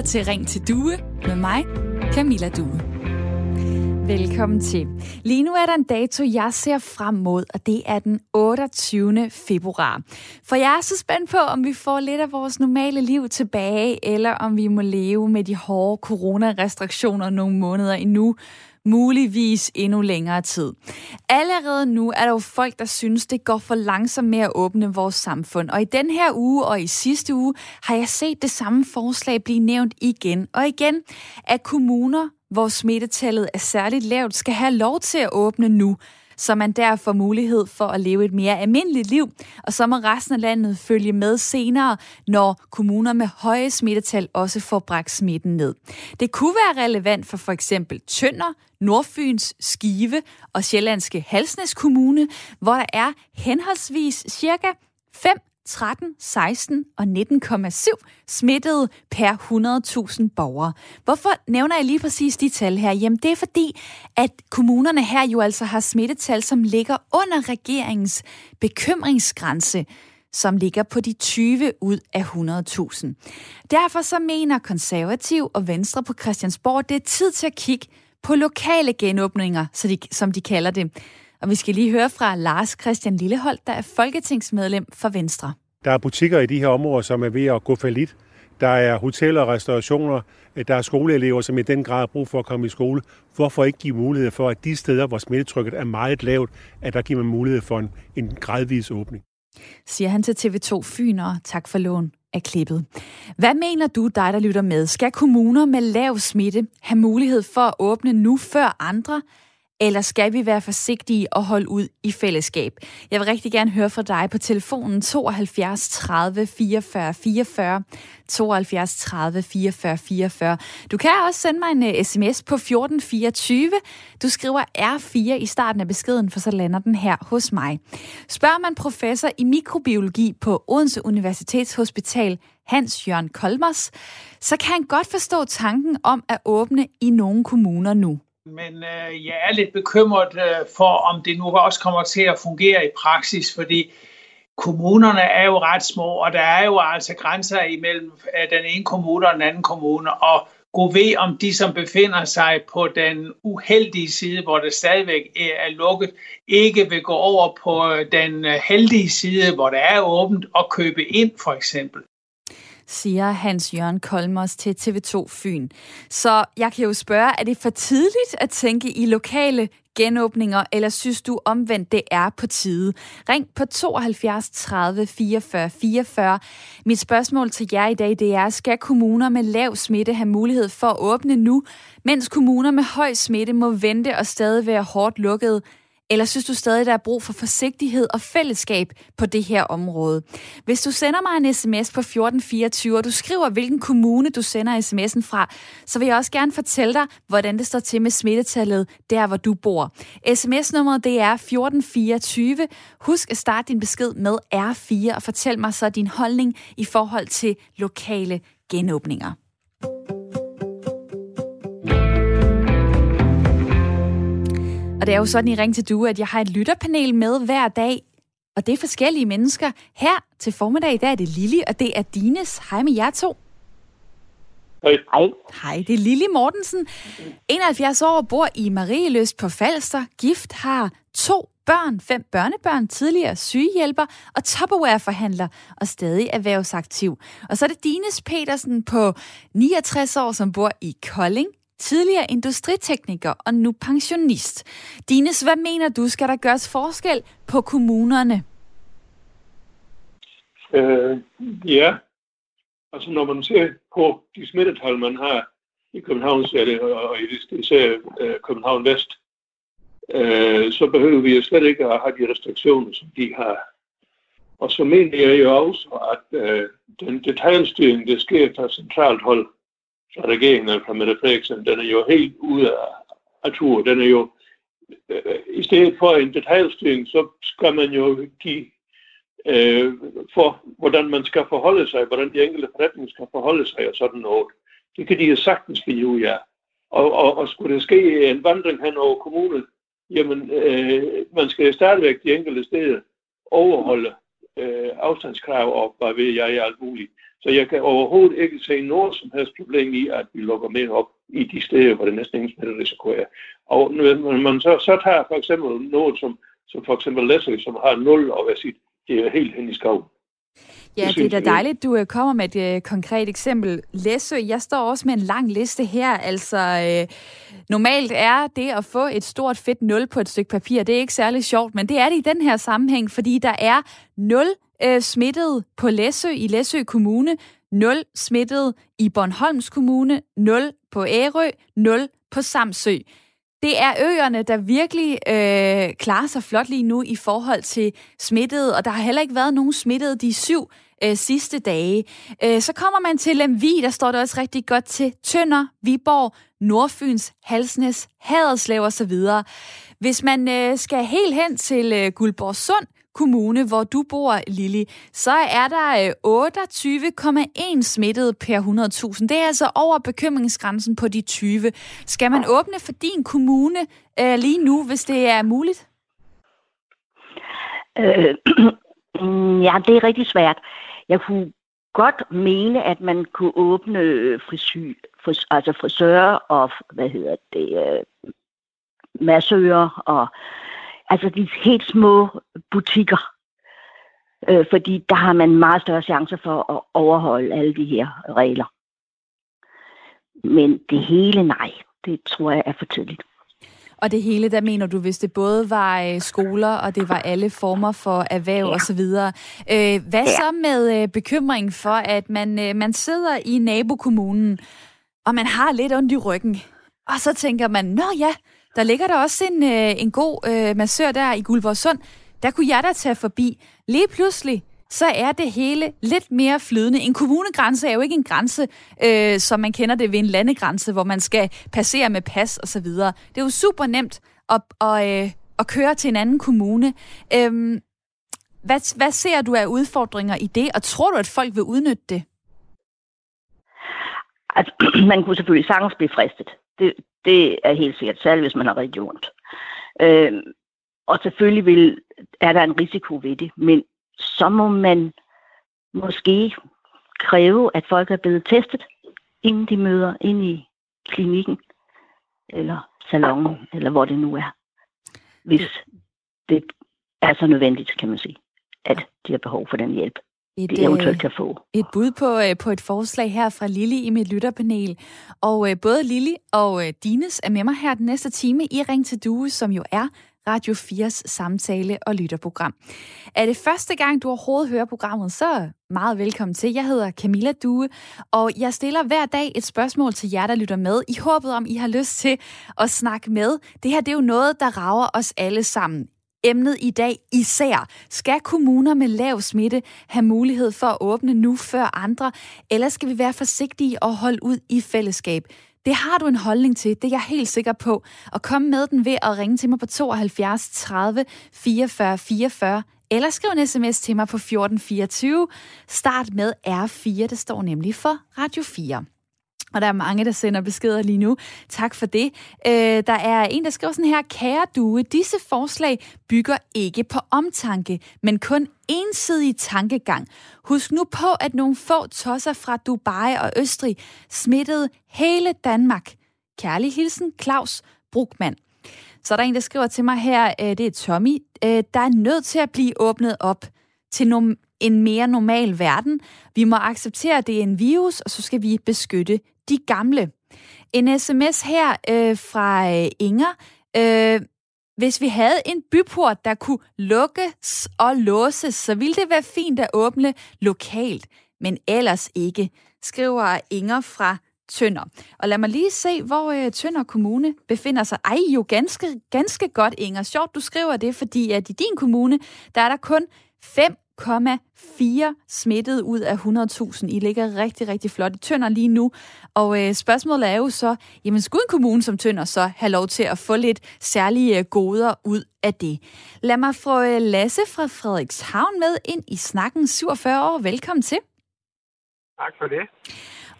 lytter til Ring til Due med mig, Camilla Due. Velkommen til. Lige nu er der en dato, jeg ser frem mod, og det er den 28. februar. For jeg er så spændt på, om vi får lidt af vores normale liv tilbage, eller om vi må leve med de hårde coronarestriktioner nogle måneder endnu, muligvis endnu længere tid. Allerede nu er der jo folk, der synes, det går for langsomt med at åbne vores samfund. Og i den her uge og i sidste uge har jeg set det samme forslag blive nævnt igen og igen, at kommuner, hvor smittetallet er særligt lavt, skal have lov til at åbne nu, så man der får mulighed for at leve et mere almindeligt liv, og så må resten af landet følge med senere, når kommuner med høje smittetal også får bragt smitten ned. Det kunne være relevant for for eksempel Tønder, Nordfyns, Skive og Sjællandske Halsnæs Kommune, hvor der er henholdsvis cirka 5 13, 16 og 19,7 smittede per 100.000 borgere. Hvorfor nævner jeg lige præcis de tal her? Jamen det er fordi, at kommunerne her jo altså har smittetal, som ligger under regeringens bekymringsgrænse som ligger på de 20 ud af 100.000. Derfor så mener konservativ og venstre på Christiansborg, det er tid til at kigge på lokale genåbninger, så de, som de kalder det. Og vi skal lige høre fra Lars Christian Lillehold, der er folketingsmedlem for Venstre. Der er butikker i de her områder, som er ved at gå lidt. Der er hoteller og restaurationer. Der er skoleelever, som i den grad har brug for at komme i skole. Hvorfor ikke give mulighed for, at de steder, hvor smittetrykket er meget lavt, at der giver man mulighed for en, en gradvis åbning? Siger han til TV2 Fyn, og tak for lån af klippet. Hvad mener du, dig der lytter med? Skal kommuner med lav smitte have mulighed for at åbne nu før andre? Eller skal vi være forsigtige og holde ud i fællesskab? Jeg vil rigtig gerne høre fra dig på telefonen 72 30 44 44, 72 30 44 44. Du kan også sende mig en øh, sms på 1424. Du skriver R4 i starten af beskeden, for så lander den her hos mig. Spørger man professor i mikrobiologi på Odense Universitetshospital, Hans Jørgen Kolmers, så kan han godt forstå tanken om at åbne i nogle kommuner nu men øh, jeg er lidt bekymret øh, for, om det nu også kommer til at fungere i praksis, fordi kommunerne er jo ret små, og der er jo altså grænser imellem øh, den ene kommune og den anden kommune, og gå ved, om de, som befinder sig på den uheldige side, hvor det stadigvæk øh, er lukket, ikke vil gå over på øh, den øh, heldige side, hvor det er åbent, og købe ind for eksempel siger Hans Jørgen Kolmos til TV2 Fyn. Så jeg kan jo spørge, er det for tidligt at tænke i lokale genåbninger, eller synes du omvendt, det er på tide? Ring på 72 30 44 44. Mit spørgsmål til jer i dag, det er, skal kommuner med lav smitte have mulighed for at åbne nu, mens kommuner med høj smitte må vente og stadig være hårdt lukket eller synes du stadig, der er brug for forsigtighed og fællesskab på det her område? Hvis du sender mig en sms på 1424, og du skriver, hvilken kommune du sender sms'en fra, så vil jeg også gerne fortælle dig, hvordan det står til med smittetallet der, hvor du bor. SMS-nummeret det er 1424. Husk at starte din besked med R4 og fortæl mig så din holdning i forhold til lokale genåbninger. Og det er jo sådan i Ring til Due, at jeg har et lytterpanel med hver dag, og det er forskellige mennesker. Her til formiddag, der er det Lili, og det er Dines. Hej med jer to. Hej. Hej. Det er Lili Mortensen. 71 år, bor i Marieløst på Falster. Gift har to børn, fem børnebørn, tidligere sygehjælper og Tupperware-forhandler og stadig erhvervsaktiv. Og så er det Dines Petersen på 69 år, som bor i Kolding tidligere industritekniker og nu pensionist. Dines, hvad mener du, skal der gøres forskel på kommunerne? Øh, ja, altså når man ser på de smittetal, man har i København, og i især øh, København Vest, øh, så behøver vi jo slet ikke at have de restriktioner, som de har. Og så mener jeg jo også, at øh, den detaljstyring, der sker fra centralt hold, regeringen altså Mette Frederiksen, den er jo helt ude af, af tur. Den er jo, øh, i stedet for en detaljstyring, så skal man jo give øh, for, hvordan man skal forholde sig, hvordan de enkelte forretninger skal forholde sig og sådan noget. Det kan de jo sagtens finde ud af. Og, og, og skulle der ske en vandring hen over kommunen, jamen, øh, man skal stadigvæk de enkelte steder overholde øh, afstandskrav og hvad ved jeg alt muligt. Så jeg kan overhovedet ikke se noget som helst problem i, at vi lukker mere op i de steder, hvor det næsten ingen smitterisiko er. Og når man så, så tager for eksempel noget som, som for eksempel Læsø, som har 0 og hvad sit, det er helt hen i skoven. Ja, det, er da dejligt, du øh, kommer med et uh, konkret eksempel. Læsø, jeg står også med en lang liste her. Altså, uh, normalt er det at få et stort fedt nul på et stykke papir, det er ikke særlig sjovt, men det er det i den her sammenhæng, fordi der er 0 uh, smittede på Læsø i Læsø Kommune, 0 smittede i Bornholms Kommune, 0 på Ærø, 0 på Samsø. Det er øerne, der virkelig øh, klarer sig flot lige nu i forhold til smittede, og der har heller ikke været nogen smittede de syv øh, sidste dage. Øh, så kommer man til Lemvi, der står det også rigtig godt til Tønder, Viborg, Nordfyns, Halsnes, Haderslev osv. Hvis man øh, skal helt hen til øh, Guldborg Sund, kommune, hvor du bor, Lili, så er der øh, 28,1 smittede smittet per 100.000. Det er altså over bekymringsgrænsen på de 20. Skal man åbne for din kommune øh, lige nu, hvis det er muligt? Øh, ja, det er rigtig svært. Jeg kunne godt mene, at man kunne åbne frisy, fris, altså frisører og, hvad hedder det, øh, massører og altså de helt små butikker. Øh, fordi der har man meget større chance for at overholde alle de her regler. Men det hele nej, det tror jeg er for tidligt. Og det hele, der mener du, hvis det både var øh, skoler, og det var alle former for erhverv ja. osv. Øh, hvad ja. så med øh, bekymring for, at man, man sidder i nabokommunen, og man har lidt ondt i ryggen, og så tænker man, nå ja, der ligger der også en, øh, en god øh, massør der i Guldborgsund. Der kunne jeg da tage forbi. Lige pludselig, så er det hele lidt mere flydende. En kommunegrænse er jo ikke en grænse, øh, som man kender det ved en landegrænse, hvor man skal passere med pas og så videre. Det er jo super nemt at, at, øh, at køre til en anden kommune. Øhm, hvad, hvad ser du af udfordringer i det, og tror du, at folk vil udnytte det? Altså, man kunne selvfølgelig sagtens blive fristet. Det, det er helt sikkert, særligt hvis man har rigtig ondt. Øh, og selvfølgelig vil, er der en risiko ved det, men så må man måske kræve, at folk er blevet testet, inden de møder ind i klinikken, eller salongen, eller hvor det nu er. Hvis det er så nødvendigt, kan man sige, at de har behov for den hjælp et, eventuelt øh, kan få. Et bud på, øh, på et forslag her fra Lili i mit lytterpanel. Og øh, både Lili og Dines er med mig her den næste time i Ring til Due, som jo er Radio 4's samtale- og lytterprogram. Er det første gang, du overhovedet hører programmet, så meget velkommen til. Jeg hedder Camilla Due, og jeg stiller hver dag et spørgsmål til jer, der lytter med, i håbet om, I har lyst til at snakke med. Det her det er jo noget, der rager os alle sammen emnet i dag især. Skal kommuner med lav smitte have mulighed for at åbne nu før andre, eller skal vi være forsigtige og holde ud i fællesskab? Det har du en holdning til, det er jeg helt sikker på. Og kom med den ved at ringe til mig på 72 30 44 44, eller skriv en sms til mig på 1424. Start med R4, det står nemlig for Radio 4. Og der er mange, der sender beskeder lige nu. Tak for det. Øh, der er en, der skriver sådan her, kære due, disse forslag bygger ikke på omtanke, men kun ensidig tankegang. Husk nu på, at nogle få tosser fra Dubai og Østrig smittede hele Danmark. Kærlig hilsen, Claus Brugmann. Så er der en, der skriver til mig her, øh, det er Tommy, øh, der er nødt til at blive åbnet op til en mere normal verden. Vi må acceptere, at det er en virus, og så skal vi beskytte de gamle. En sms her øh, fra øh, Inger. Øh, hvis vi havde en byport, der kunne lukkes og låses, så ville det være fint at åbne lokalt, men ellers ikke, skriver Inger fra Tønder. Og lad mig lige se, hvor øh, Tønder Kommune befinder sig. Ej, jo ganske, ganske godt, Inger. Sjovt, du skriver det, fordi at i din kommune, der er der kun fem 1,4 smittet ud af 100.000. I ligger rigtig, rigtig flot i Tønder lige nu. Og øh, spørgsmålet er jo så, jamen skulle en kommune som Tønder så have lov til at få lidt særlige øh, goder ud af det? Lad mig få øh, Lasse fra Frederikshavn med ind i snakken 47 år. Velkommen til. Tak for det.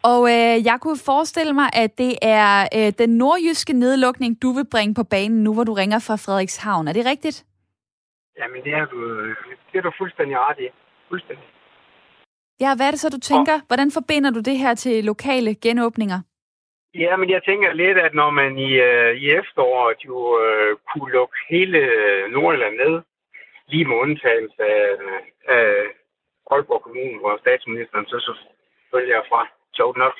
Og øh, jeg kunne forestille mig, at det er øh, den nordjyske nedlukning, du vil bringe på banen nu, hvor du ringer fra Frederikshavn. Er det rigtigt? Jamen, det er du, det er du fuldstændig ret i. fuldstændig. Ja, hvad er det så, du tænker? Hvordan forbinder du det her til lokale genåbninger? Ja, men jeg tænker lidt, at når man i, øh, i efteråret jo øh, kunne lukke hele Nordjylland ned, lige med undtagelse af, af Aalborg Kommune, hvor statsministeren så selvfølgelig er fra, sjovt nok,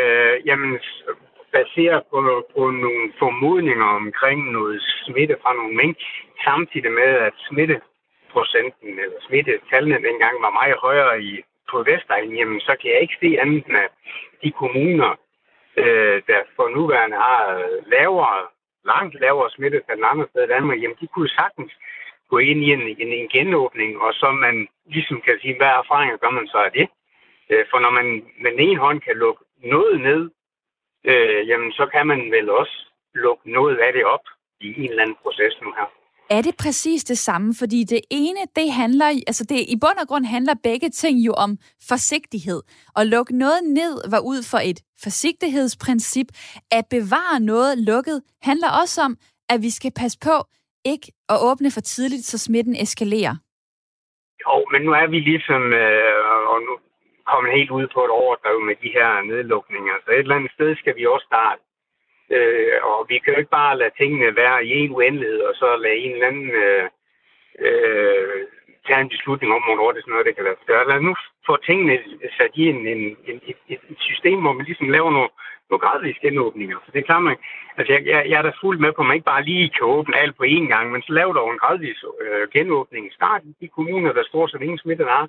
øh, jamen baseret på, på nogle formodninger omkring noget smitte fra nogle mink, samtidig med, at smitteprocenten eller smittetallene dengang var meget højere i, på Vestegn, jamen så kan jeg ikke se andet end, at de kommuner, øh, der for nuværende har lavere, langt lavere smittetal end andre steder i Danmark, jamen de kunne sagtens gå ind i en, en, en genåbning, og så man ligesom kan sige, hvad erfaringer gør man så af det? Øh, for når man med den ene hånd kan lukke noget ned, øh, jamen så kan man vel også lukke noget af det op i en eller anden proces nu her. Er det præcis det samme? Fordi det ene, det handler, altså det i bund og grund handler begge ting jo om forsigtighed. At lukke noget ned var ud for et forsigtighedsprincip. At bevare noget lukket handler også om, at vi skal passe på ikke at åbne for tidligt, så smitten eskalerer. Jo, men nu er vi ligesom, øh, og nu kommet helt ud på et overdrev med de her nedlukninger. Så et eller andet sted skal vi også starte. Øh, og vi kan jo ikke bare lade tingene være i en uendelighed, og så lade en eller anden øh, øh, tage en beslutning om, hvornår det er sådan noget, det kan lade sig gøre. Lad nu få tingene sat i en, en, en, et, et system, hvor man ligesom laver nogle, nogle gradvise genåbninger. For det er klart, man, altså jeg, jeg, jeg er da fuldt med på, at man ikke bare lige kan åbne alt på én gang, men så laver der en gradvis øh, genåbning. Start i de kommuner, der står som ingen smitte har,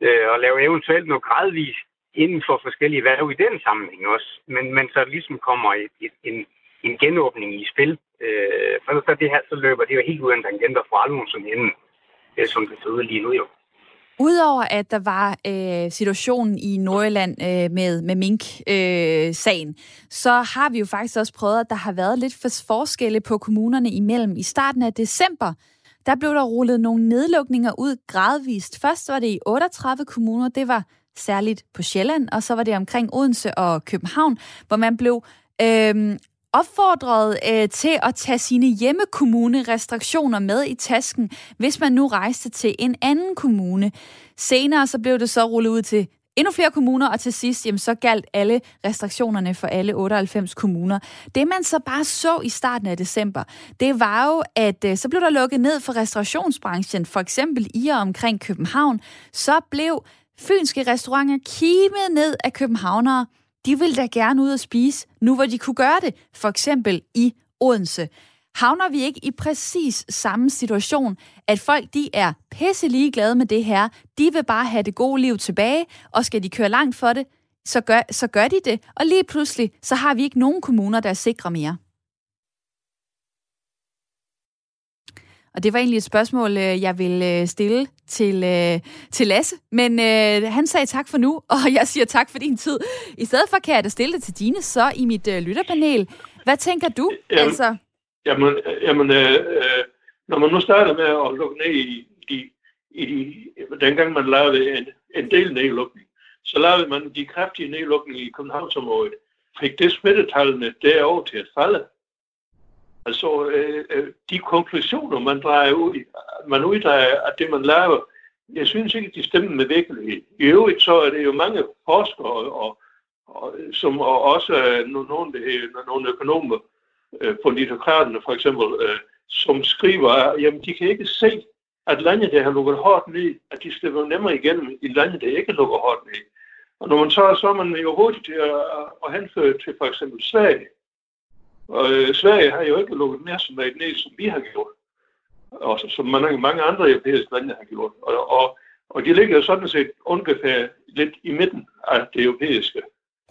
øh, og lave eventuelt noget gradvist inden for forskellige værv i den sammenhæng også. Men, men så ligesom kommer et, et, en, en genåbning i spil. Øh, for så det her, så løber det jo helt uden tangenter for alvor som inden, øh, som det ser ud lige nu jo. Udover at der var øh, situationen i Nordjylland øh, med, med mink-sagen, øh, så har vi jo faktisk også prøvet, at der har været lidt forskelle på kommunerne imellem. I starten af december, der blev der rullet nogle nedlukninger ud gradvist. Først var det i 38 kommuner, det var særligt på Sjælland, og så var det omkring Odense og København, hvor man blev øh, opfordret øh, til at tage sine hjemmekommune-restriktioner med i tasken, hvis man nu rejste til en anden kommune. Senere så blev det så rullet ud til endnu flere kommuner, og til sidst, jamen, så galt alle restriktionerne for alle 98 kommuner. Det man så bare så i starten af december, det var jo, at øh, så blev der lukket ned for restaurationsbranchen, for eksempel i og omkring København. Så blev fynske restauranter kimet ned af københavnere. De ville da gerne ud og spise, nu hvor de kunne gøre det, for eksempel i Odense havner vi ikke i præcis samme situation, at folk de er pisse ligeglade med det her. De vil bare have det gode liv tilbage, og skal de køre langt for det, så gør, så gør de det. Og lige pludselig, så har vi ikke nogen kommuner, der er sikre mere. Og det var egentlig et spørgsmål, øh, jeg ville øh, stille til, øh, til Lasse. Men øh, han sagde tak for nu, og jeg siger tak for din tid. I stedet for kan jeg da stille det til Dine så i mit øh, lytterpanel. Hvad tænker du? Jamen, altså? Jamen, jamen øh, øh, når man nu starter med at lukke ned i, i, i de, dengang man lavede en, en del nedlukning, så lavede man de kraftige nedlukninger i Københavnsområdet. Fik det smittetallene derover til at falde. Altså, øh, øh, de konklusioner, man drejer ud, man uddrager af det, man laver, jeg synes ikke, de stemmer med virkelighed. I øvrigt så er det jo mange forskere, og, og, som og også øh, nogle, nogle økonomer, øh, politikraterne for eksempel, øh, som skriver, jamen de kan ikke se, at landet, der har lukket hårdt ned, at de slipper nemmere igennem i landet, der ikke lukker hårdt ned. Og når man så, så er man jo hurtigt til at, at henføre til for eksempel Sverige. Og øh, Sverige har jo ikke lukket mere som ned, som vi har gjort. Og som mange, mange andre europæiske lande har gjort. Og, og, og de ligger sådan set ungefær lidt i midten af det europæiske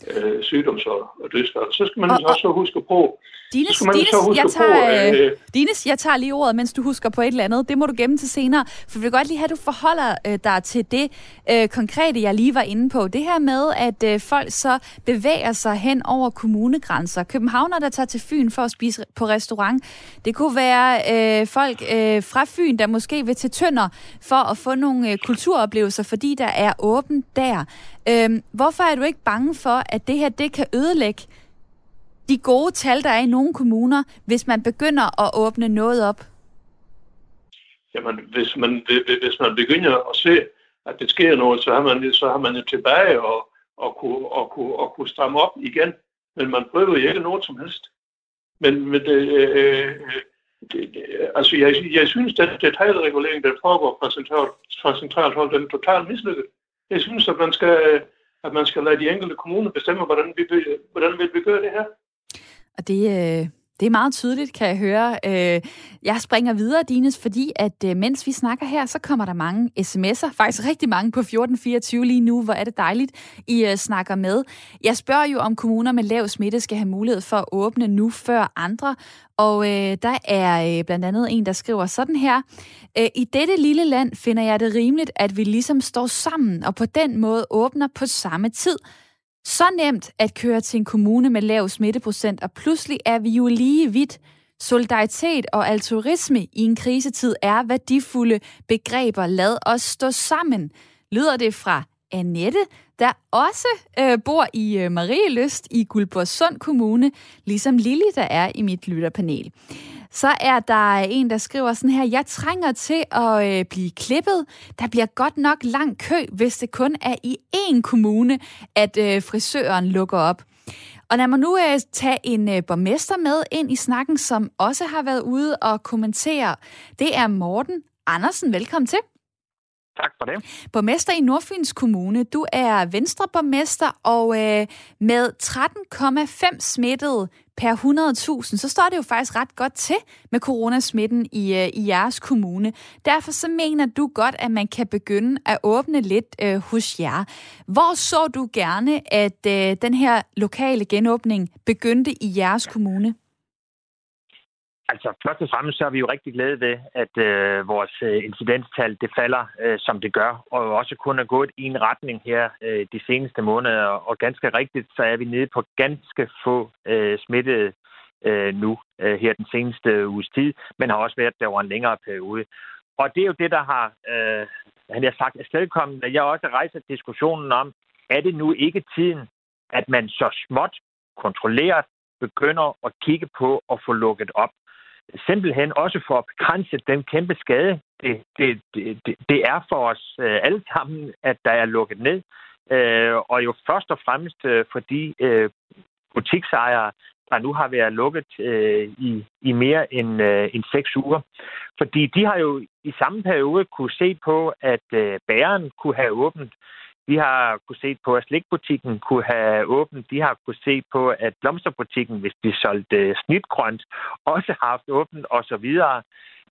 øh, sygdoms- og dødsfald. Så skal man og, også huske på... Dines, man Dines, så huske jeg tager, på, øh, Dines, jeg tager lige ordet, mens du husker på et eller andet. Det må du gemme til senere, for vi vil godt lige have, at du forholder øh, dig til det øh, konkrete, jeg lige var inde på. Det her med, at øh, folk så bevæger sig hen over kommunegrænser. Københavner, der tager til Fyn for at spise på restaurant. Det kunne være øh, folk øh, fra Fyn, der måske vil til Tønder for at få nogle øh, kulturoplevelser, fordi der er åbent der. Øhm, hvorfor er du ikke bange for, at det her det kan ødelægge de gode tal, der er i nogle kommuner, hvis man begynder at åbne noget op? Jamen, hvis man, hvis man begynder at se at det sker noget, så har man, så har man jo tilbage og, og, kunne, og, kunne, og kunne stramme op igen. Men man prøver jo ikke noget som helst. Men, men det, øh, øh det, det, altså jeg, jeg synes, at detaljregulering, der foregår fra centralt, fra centralt hold, den er totalt mislykket. Jeg synes, at man skal, at man skal lade de enkelte kommuner bestemme, hvordan vi, hvordan vil vi gøre det her. Og det, øh, det er meget tydeligt, kan jeg høre. Øh, jeg springer videre, Dines, fordi at øh, mens vi snakker her, så kommer der mange sms'er. Faktisk rigtig mange på 1424 lige nu. Hvor er det dejligt, I øh, snakker med. Jeg spørger jo, om kommuner med lav smitte skal have mulighed for at åbne nu før andre. Og øh, der er øh, blandt andet en, der skriver sådan her. I dette lille land finder jeg det rimeligt, at vi ligesom står sammen og på den måde åbner på samme tid – så nemt at køre til en kommune med lav smitteprocent, og pludselig er vi jo lige vidt. Solidaritet og altruisme i en krisetid er værdifulde begreber. Lad os stå sammen, lyder det fra Annette, der også øh, bor i øh, Marieløst i Guldborgsund Kommune, ligesom Lille, der er i mit lytterpanel. Så er der en, der skriver sådan her, jeg trænger til at øh, blive klippet. Der bliver godt nok lang kø, hvis det kun er i én kommune, at øh, frisøren lukker op. Og lad mig nu øh, tage en øh, borgmester med ind i snakken, som også har været ude og kommentere. Det er Morten Andersen. Velkommen til. Tak for det. Borgmester i Nordfyns Kommune. Du er venstreborgmester, og øh, med 13,5 smittede per 100.000, så står det jo faktisk ret godt til med coronasmitten i, øh, i jeres kommune. Derfor så mener du godt, at man kan begynde at åbne lidt øh, hos jer. Hvor så du gerne, at øh, den her lokale genåbning begyndte i jeres kommune? Altså, først og fremmest så er vi jo rigtig glade ved, at øh, vores øh, incidenstal det falder, øh, som det gør, og også kun er gået i en retning her øh, de seneste måneder. Og ganske rigtigt, så er vi nede på ganske få øh, smittede øh, nu øh, her den seneste uges tid, men har også været der over en længere periode. Og det er jo det, der har, øh, han har sagt, afstedkommet, at jeg også rejser diskussionen om, er det nu ikke tiden, at man så småt kontrolleret begynder at kigge på at få lukket op simpelthen også for at begrænse den kæmpe skade, det, det, det, det er for os øh, alle sammen, at der er lukket ned. Øh, og jo først og fremmest øh, fordi øh, butiksejere, der nu har været lukket øh, i, i mere end, øh, end seks uger. Fordi de har jo i samme periode kunne se på, at øh, bæren kunne have åbent de har kunne se på, at slikbutikken kunne have åbent. De har kunne se på, at blomsterbutikken, hvis de solgte snitgrønt, også har haft åbent osv.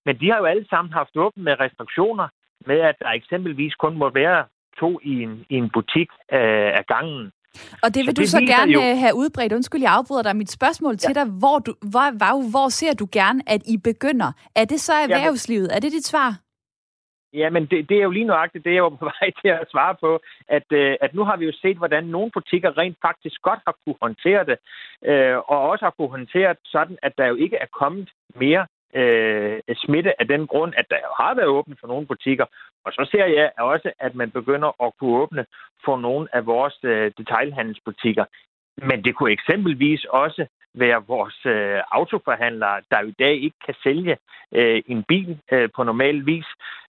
Men de har jo alle sammen haft åbent med restriktioner, med at der eksempelvis kun må være to i en, i en butik øh, af gangen. Og det vil så du det så gerne jo... Øh, have udbredt. Undskyld, jeg afbryder dig. Mit spørgsmål til ja. dig, hvor, du, hvor, hvor, hvor ser du gerne, at I begynder? Er det så erhvervslivet? Ja, men... Er det dit svar? Ja, men det, det er jo lige nøjagtigt det, jeg var på vej til at svare på, at, øh, at nu har vi jo set, hvordan nogle butikker rent faktisk godt har kunne håndtere det, øh, og også har kunne håndtere det sådan, at der jo ikke er kommet mere øh, smitte af den grund, at der har været åbent for nogle butikker. Og så ser jeg også, at man begynder at kunne åbne for nogle af vores øh, detailhandelsbutikker. Men det kunne eksempelvis også være vores øh, autoforhandlere, der i dag ikke kan sælge øh, en bil øh, på normal vis.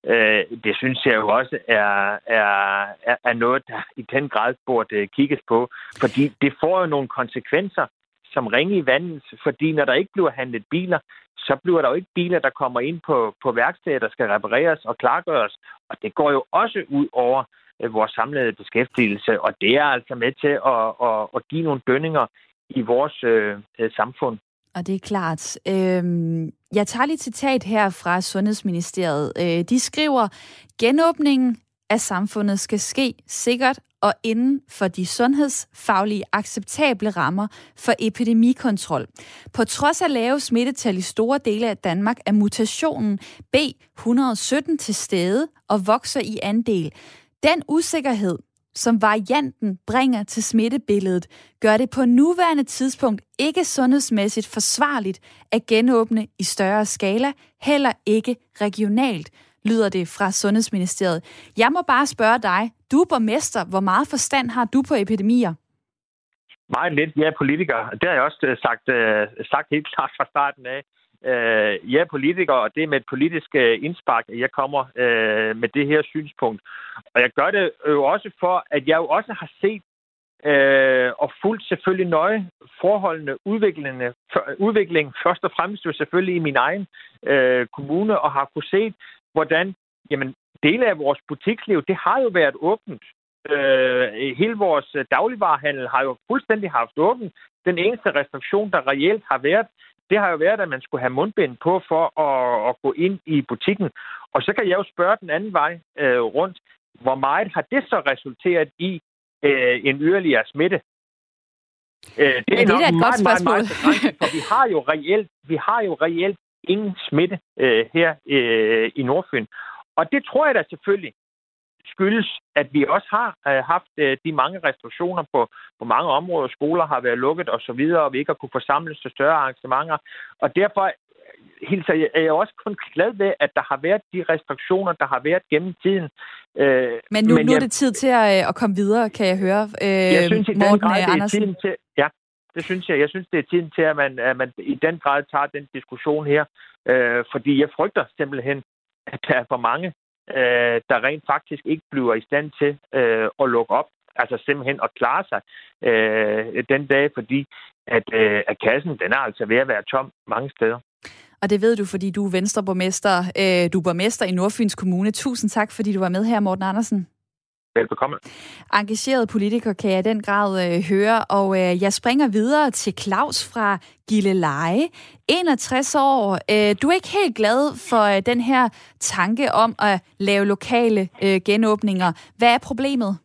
Øh, det synes jeg jo også er, er, er noget, der i den grad burde øh, kigges på, fordi det får jo nogle konsekvenser som ringe i vandet, fordi når der ikke bliver handlet biler, så bliver der jo ikke biler, der kommer ind på, på værkstedet, der skal repareres og klargøres. Og det går jo også ud over øh, vores samlede beskæftigelse, og det er altså med til at, at, at give nogle dønninger i vores øh, øh, samfund. Og det er klart. Øhm, jeg tager lige citat her fra Sundhedsministeriet. Øh, de skriver, genåbningen af samfundet skal ske sikkert og inden for de sundhedsfaglige acceptable rammer for epidemikontrol. På trods af lave smittetal i store dele af Danmark er mutationen B117 til stede og vokser i andel. Den usikkerhed, som varianten bringer til smittebilledet, gør det på nuværende tidspunkt ikke sundhedsmæssigt forsvarligt at genåbne i større skala, heller ikke regionalt, lyder det fra Sundhedsministeriet. Jeg må bare spørge dig, du er borgmester, hvor meget forstand har du på epidemier? Meget lidt. Jeg er politiker. Det har jeg også øh, sagt, øh, sagt helt klart fra starten af, øh, jeg er politiker, og det er med et politisk øh, indspark, at jeg kommer øh, med det her synspunkt. Og jeg gør det øh, jo også for, at jeg jo også har set øh, og fulgt selvfølgelig nøje forholdene, udviklingen, udviklingen først og fremmest jo selvfølgelig i min egen øh, kommune, og har kunne se, hvordan jamen, dele af vores butiksliv, det har jo været åbent. Øh, hele vores dagligvarerhandel har jo fuldstændig haft åbent. Den eneste restriktion, der reelt har været, det har jo været, at man skulle have mundbind på for at, at gå ind i butikken. Og så kan jeg jo spørge den anden vej øh, rundt, hvor meget har det så resulteret i øh, en yderligere smitte? Øh, det er, ja, det er et meget, godt spørgsmål. Meget, meget, meget, for vi har jo reelt, vi har jo reelt ingen smitte øh, her øh, i Nordfyn. Og det tror jeg da selvfølgelig skyldes, at vi også har øh, haft øh, de mange restriktioner på, på mange områder. Skoler har været lukket og så videre, og vi ikke har kunne forsamles til større arrangementer. Og derfor hilser jeg, er jeg også kun glad ved, at der har været de restriktioner, der har været gennem tiden. Øh, men nu, men nu er det tid til at, øh, at komme videre, kan jeg høre. Øh, jeg synes i den grad, det er tiden til, ja, det synes jeg. Jeg synes, det er tiden til, at man, at man i den grad tager den diskussion her. Øh, fordi jeg frygter simpelthen, at der er for mange, øh, der rent faktisk ikke bliver i stand til øh, at lukke op. Altså simpelthen at klare sig øh, den dag, fordi at, øh, at kassen den er altså ved at være tom mange steder. Og det ved du, fordi du er venstreborgmester. Øh, du er borgmester i Nordfyns Kommune. Tusind tak, fordi du var med her, Morten Andersen. Velbekomme. Engageret politiker kan jeg i den grad øh, høre, og øh, jeg springer videre til Claus fra Gilleleje. 61 år. Øh, du er ikke helt glad for øh, den her tanke om at lave lokale øh, genåbninger. Hvad er problemet?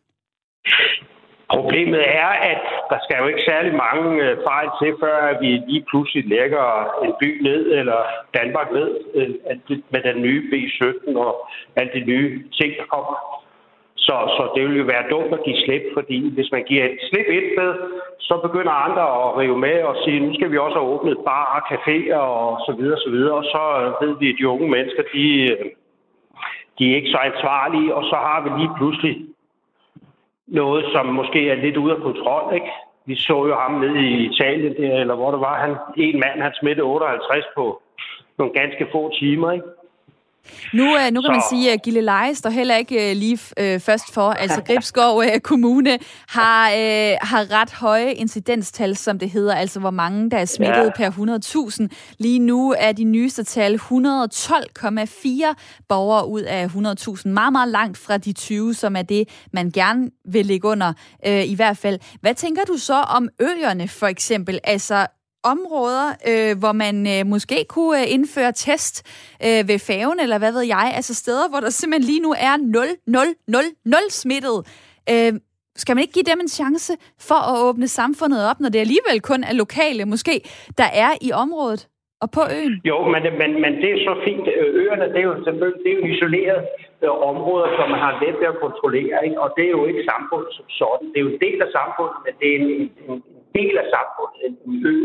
Problemet er, at der skal jo ikke særlig mange øh, fejl til, før vi lige pludselig lægger en by ned, eller Danmark ned, øh, med den nye B17 og alle de nye ting, der kommer. Så, så det vil jo være dumt at give slip, fordi hvis man giver et slip et sted, så begynder andre at rive med og sige, nu skal vi også have åbnet bar og caféer og så videre, og så videre. Og så øh, ved vi, at de unge mennesker, de, øh, de er ikke så ansvarlige, og så har vi lige pludselig noget, som måske er lidt ude af kontrol, ikke? Vi så jo ham nede i Italien, der, eller hvor det var, han, en mand, han smittede 58 på nogle ganske få timer, ikke? Nu, øh, nu kan så. man sige, at Gilleleje står heller ikke øh, lige øh, først for. Altså Gribskov øh, Kommune har, øh, har ret høje incidenstal, som det hedder, altså hvor mange der er smittet ja. per 100.000. Lige nu er de nyeste tal 112,4 borgere ud af 100.000. Meget, meget langt fra de 20, som er det, man gerne vil ligge under øh, i hvert fald. Hvad tænker du så om øerne for eksempel? Altså områder, øh, hvor man øh, måske kunne øh, indføre test øh, ved færgen, eller hvad ved jeg, altså steder, hvor der simpelthen lige nu er 0, 0, 0, 0 smittet. Øh, skal man ikke give dem en chance for at åbne samfundet op, når det alligevel kun er lokale, måske, der er i området og på øen? Jo, men, men, men det er så fint. Øh, øerne, det er jo selvfølgelig det er jo isoleret øh, områder, som man har let ved at kontrollere, ikke? og det er jo ikke samfundet som sådan. Det er jo en del af samfundet, men det er en, en, en del af samfundet, en ø,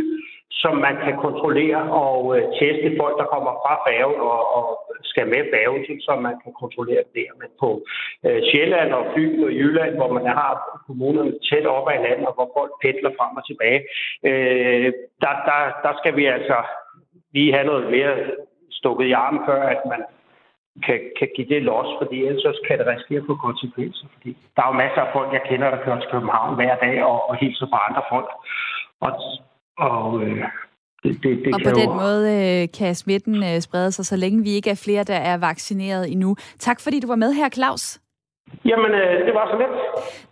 som man kan kontrollere og øh, teste folk, der kommer fra færgen og, og skal med færgen, så man kan kontrollere det. Men på øh, Sjælland og Fyn og Jylland, hvor man har kommunerne tæt op ad hinanden, og hvor folk pendler frem og tilbage, øh, der, der, der skal vi altså lige have noget mere stukket i armen, før at man kan, kan give det los, fordi ellers kan det risikere på konsekvenser. Fordi der er jo masser af folk, jeg kender, der kører til København hver dag og, og hilser på andre folk. Og, og øh, det, det, det og på den jo... måde øh, kan smitten øh, sprede sig, så længe vi ikke er flere, der er vaccineret endnu. Tak fordi du var med her, Claus. Jamen, øh, det var så lidt.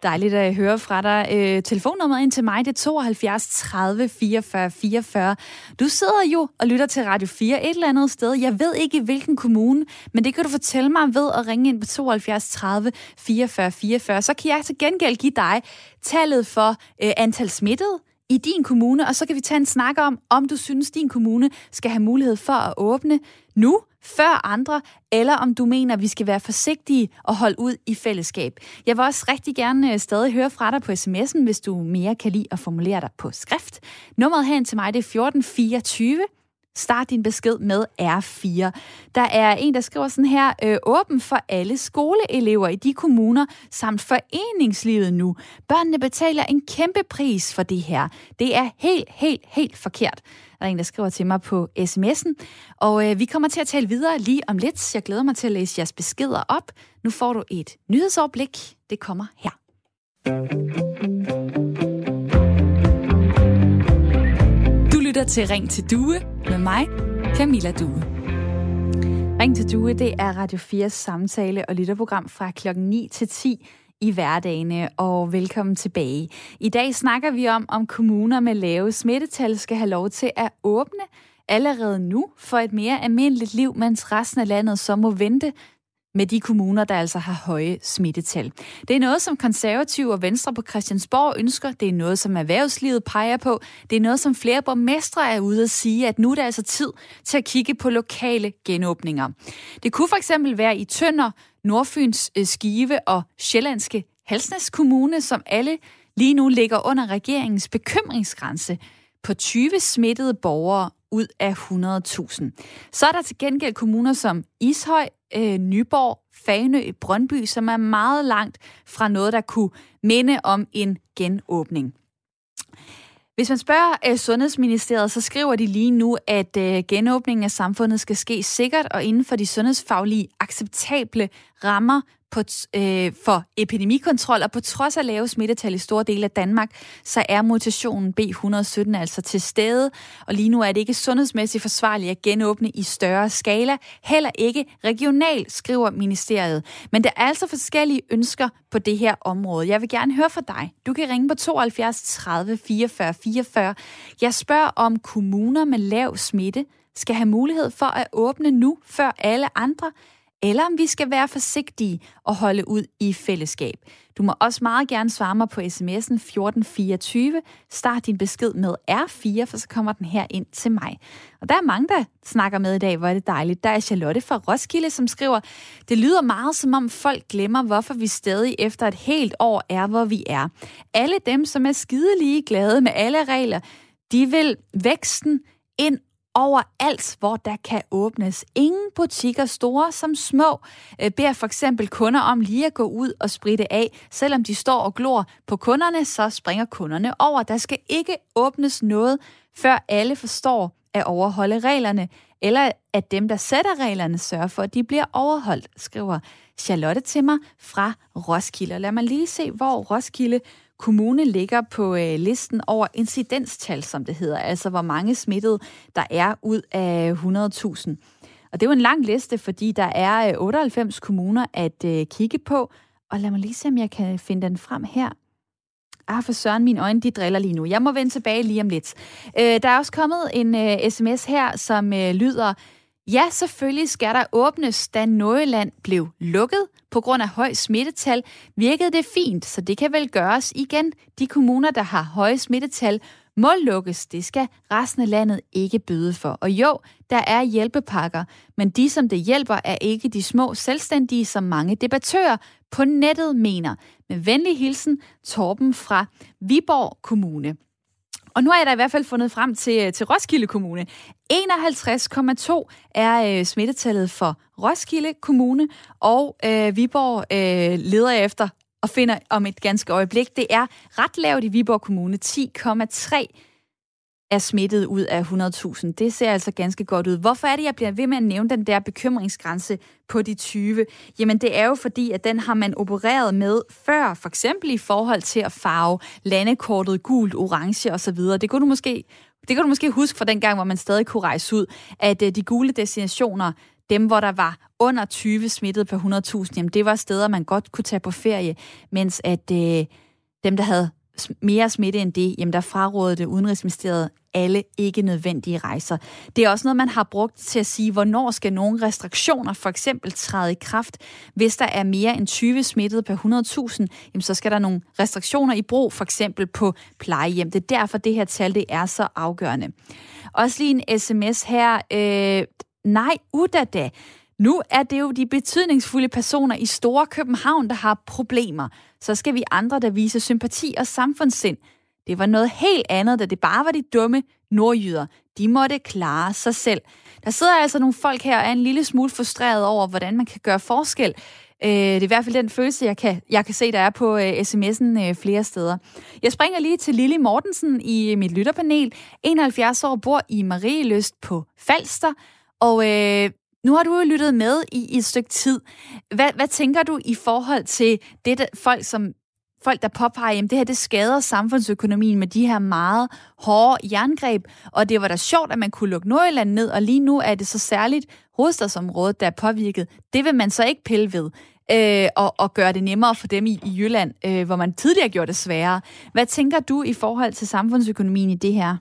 Dejligt at høre fra dig. Øh, telefonnummeret ind til mig, det er 72 30 44 44. Du sidder jo og lytter til Radio 4 et eller andet sted. Jeg ved ikke, i hvilken kommune, men det kan du fortælle mig ved at ringe ind på 72 30 44 44. Så kan jeg til gengæld give dig tallet for øh, antal smittede, i din kommune, og så kan vi tage en snak om, om du synes, din kommune skal have mulighed for at åbne nu, før andre, eller om du mener, vi skal være forsigtige og holde ud i fællesskab. Jeg vil også rigtig gerne øh, stadig høre fra dig på sms'en, hvis du mere kan lide at formulere dig på skrift. Nummeret hen til mig det er 1424 Start din besked med R4. Der er en, der skriver sådan her, øh, åben for alle skoleelever i de kommuner samt foreningslivet nu. Børnene betaler en kæmpe pris for det her. Det er helt, helt, helt forkert. Der er en, der skriver til mig på sms'en. Og øh, vi kommer til at tale videre lige om lidt. Jeg glæder mig til at læse jeres beskeder op. Nu får du et nyhedsoverblik. Det kommer her. Du lytter til Ring til Due med mig, Camilla Due. Ring til Due, det er Radio 4's samtale- og lytterprogram fra klokken 9 til 10 i hverdagene, og velkommen tilbage. I dag snakker vi om, om kommuner med lave smittetal skal have lov til at åbne allerede nu for et mere almindeligt liv, mens resten af landet så må vente med de kommuner, der altså har høje smittetal. Det er noget, som konservative og venstre på Christiansborg ønsker. Det er noget, som erhvervslivet peger på. Det er noget, som flere borgmestre er ude at sige, at nu er det altså tid til at kigge på lokale genåbninger. Det kunne for eksempel være i Tønder, Nordfyns øh, Skive og Sjællandske Halsnæs Kommune, som alle lige nu ligger under regeringens bekymringsgrænse på 20 smittede borgere ud af 100.000. Så er der til gengæld kommuner som Ishøj, øh, Nyborg, Fanø, Brøndby, som er meget langt fra noget, der kunne minde om en genåbning. Hvis man spørger øh, Sundhedsministeriet, så skriver de lige nu, at øh, genåbningen af samfundet skal ske sikkert og inden for de sundhedsfaglige acceptable rammer på, øh, for epidemikontrol, og på trods af lave smittetal i store dele af Danmark, så er mutationen B117 altså til stede, og lige nu er det ikke sundhedsmæssigt forsvarligt at genåbne i større skala, heller ikke regionalt, skriver ministeriet. Men der er altså forskellige ønsker på det her område. Jeg vil gerne høre fra dig. Du kan ringe på 72 30 44 44. Jeg spørger om kommuner med lav smitte skal have mulighed for at åbne nu før alle andre, eller om vi skal være forsigtige og holde ud i fællesskab. Du må også meget gerne svare mig på sms'en 1424. Start din besked med R4, for så kommer den her ind til mig. Og der er mange, der snakker med i dag, hvor er det dejligt. Der er Charlotte fra Roskilde, som skriver, det lyder meget som om folk glemmer, hvorfor vi stadig efter et helt år er, hvor vi er. Alle dem, som er skidelige glade med alle regler, de vil væksten ind overalt, hvor der kan åbnes. Ingen butikker, store som små, øh, beder for eksempel kunder om lige at gå ud og spritte af. Selvom de står og glor på kunderne, så springer kunderne over. Der skal ikke åbnes noget, før alle forstår at overholde reglerne, eller at dem, der sætter reglerne, sørger for, at de bliver overholdt, skriver Charlotte til mig fra Roskilde. lad mig lige se, hvor Roskilde kommune ligger på øh, listen over incidenstal, som det hedder, altså hvor mange smittede der er ud af 100.000. Og det er jo en lang liste, fordi der er øh, 98 kommuner at øh, kigge på. Og lad mig lige se, om jeg kan finde den frem her. Ah, for søren, mine øjne, de driller lige nu. Jeg må vende tilbage lige om lidt. Øh, der er også kommet en øh, sms her, som øh, lyder, Ja, selvfølgelig skal der åbnes, da Nordjylland blev lukket på grund af høj smittetal. Virkede det fint, så det kan vel gøres igen. De kommuner, der har høje smittetal, må lukkes. Det skal resten af landet ikke bøde for. Og jo, der er hjælpepakker, men de, som det hjælper, er ikke de små selvstændige, som mange debattører på nettet mener. Med venlig hilsen, Torben fra Viborg Kommune. Og nu har jeg da i hvert fald fundet frem til, øh, til Roskilde Kommune. 51,2 er øh, smittetallet for Roskilde Kommune, og øh, Viborg øh, leder efter og finder om et ganske øjeblik. Det er ret lavt i Viborg Kommune, 10,3 er smittet ud af 100.000. Det ser altså ganske godt ud. Hvorfor er det, jeg bliver ved med at nævne den der bekymringsgrænse på de 20? Jamen det er jo fordi, at den har man opereret med før, for eksempel i forhold til at farve landekortet gult, orange osv. Det kunne du måske det kan du måske huske fra den gang, hvor man stadig kunne rejse ud, at øh, de gule destinationer, dem hvor der var under 20 smittet per 100.000, jamen det var steder, man godt kunne tage på ferie, mens at øh, dem, der havde mere smitte end det, jamen der frarådede det Udenrigsministeriet alle ikke nødvendige rejser. Det er også noget, man har brugt til at sige, hvornår skal nogle restriktioner for eksempel træde i kraft. Hvis der er mere end 20 smittede per 100.000, jamen så skal der nogle restriktioner i brug, for eksempel på plejehjem. Det er derfor, det her tal det er så afgørende. Også lige en sms her. Øh, nej, udada. Nu er det jo de betydningsfulde personer i Store København, der har problemer. Så skal vi andre, der viser sympati og samfundssind. Det var noget helt andet, da det bare var de dumme nordjyder, de måtte klare sig selv. Der sidder altså nogle folk her og er en lille smule frustreret over, hvordan man kan gøre forskel. Øh, det er i hvert fald den følelse, jeg kan, jeg kan se, der er på øh, sms'en øh, flere steder. Jeg springer lige til Lille Mortensen i mit lytterpanel. 71 år, bor i Marieløst på Falster. Og øh, nu har du jo lyttet med i, i et stykke tid. Hvad, hvad tænker du i forhold til det, der, folk, som folk, der påpeger, at det her det skader samfundsøkonomien med de her meget hårde jerngreb, og det var da sjovt, at man kunne lukke Nordjylland ned, og lige nu er det så særligt hovedstadsområdet, der er påvirket. Det vil man så ikke pille ved øh, og, og gøre det nemmere for dem i, i Jylland, øh, hvor man tidligere gjorde det sværere. Hvad tænker du i forhold til samfundsøkonomien i det her?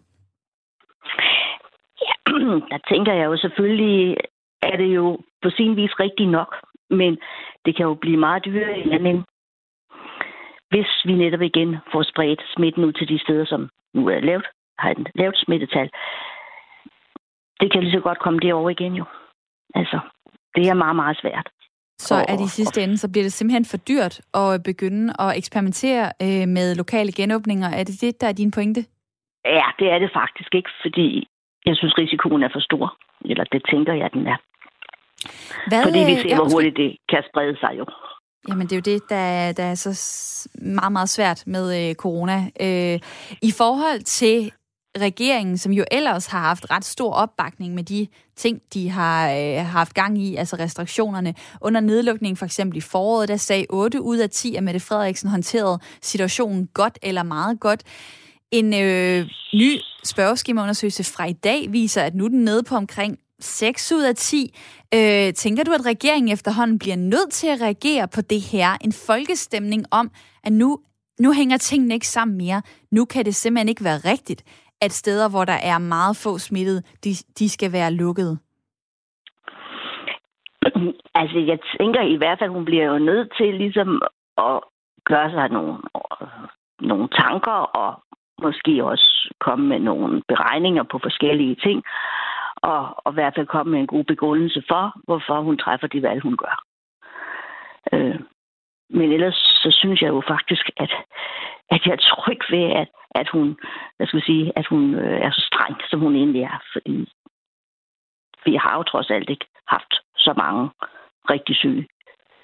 Ja, der tænker jeg jo selvfølgelig, er det jo på sin vis rigtigt nok, men det kan jo blive meget dyrere i anden hvis vi netop igen får spredt smitten ud til de steder, som nu er lavt, har et lavt smittetal. Det kan lige så godt komme derover igen jo. Altså, det er meget, meget svært. Så er det i sidste ende, så bliver det simpelthen for dyrt at begynde at eksperimentere øh, med lokale genåbninger. Er det det, der er din pointe? Ja, det er det faktisk ikke, fordi jeg synes, risikoen er for stor. Eller det tænker jeg, den er. Hvad, fordi vi ser, hvor hurtigt det kan sprede sig jo. Jamen, det er jo det, der, der er så meget, meget svært med øh, corona. Øh, I forhold til regeringen, som jo ellers har haft ret stor opbakning med de ting, de har øh, haft gang i, altså restriktionerne. Under nedlukningen for eksempel i foråret, der sagde 8 ud af 10, at Mette Frederiksen håndterede situationen godt eller meget godt. En øh, ny spørgeskemaundersøgelse fra i dag viser, at nu er den nede på omkring 6 ud af 10. Øh, tænker du, at regeringen efterhånden bliver nødt til at reagere på det her? En folkestemning om, at nu, nu hænger tingene ikke sammen mere. Nu kan det simpelthen ikke være rigtigt, at steder, hvor der er meget få smittede, de, de skal være lukkede? Altså, jeg tænker i hvert fald, hun bliver jo nødt til ligesom at gøre sig nogle, nogle tanker og måske også komme med nogle beregninger på forskellige ting og, og i hvert fald komme med en god begrundelse for, hvorfor hun træffer de valg, hun gør. Øh, men ellers så synes jeg jo faktisk, at, at jeg er tryg ved, at, at hun, hvad skal jeg sige, at hun øh, er så streng, som hun egentlig er. Fordi vi har jo trods alt ikke haft så mange rigtig syge,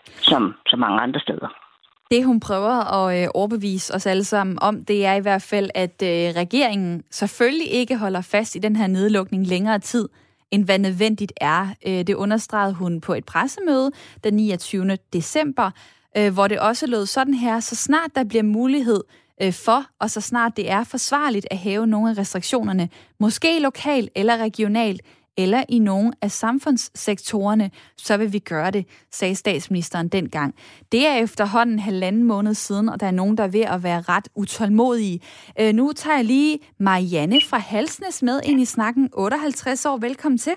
som så mange andre steder. Det, hun prøver at øh, overbevise os alle sammen om, det er i hvert fald, at øh, regeringen selvfølgelig ikke holder fast i den her nedlukning længere tid, end hvad nødvendigt er. Øh, det understregede hun på et pressemøde den 29. december, øh, hvor det også lød sådan her, så snart der bliver mulighed øh, for, og så snart det er forsvarligt at hæve nogle af restriktionerne, måske lokalt eller regionalt, eller i nogle af samfundssektorerne, så vil vi gøre det, sagde statsministeren dengang. Det er efterhånden halvanden måned siden, og der er nogen, der er ved at være ret utålmodige. Øh, nu tager jeg lige Marianne fra Halsnes med ind i snakken. 58 år, velkommen til.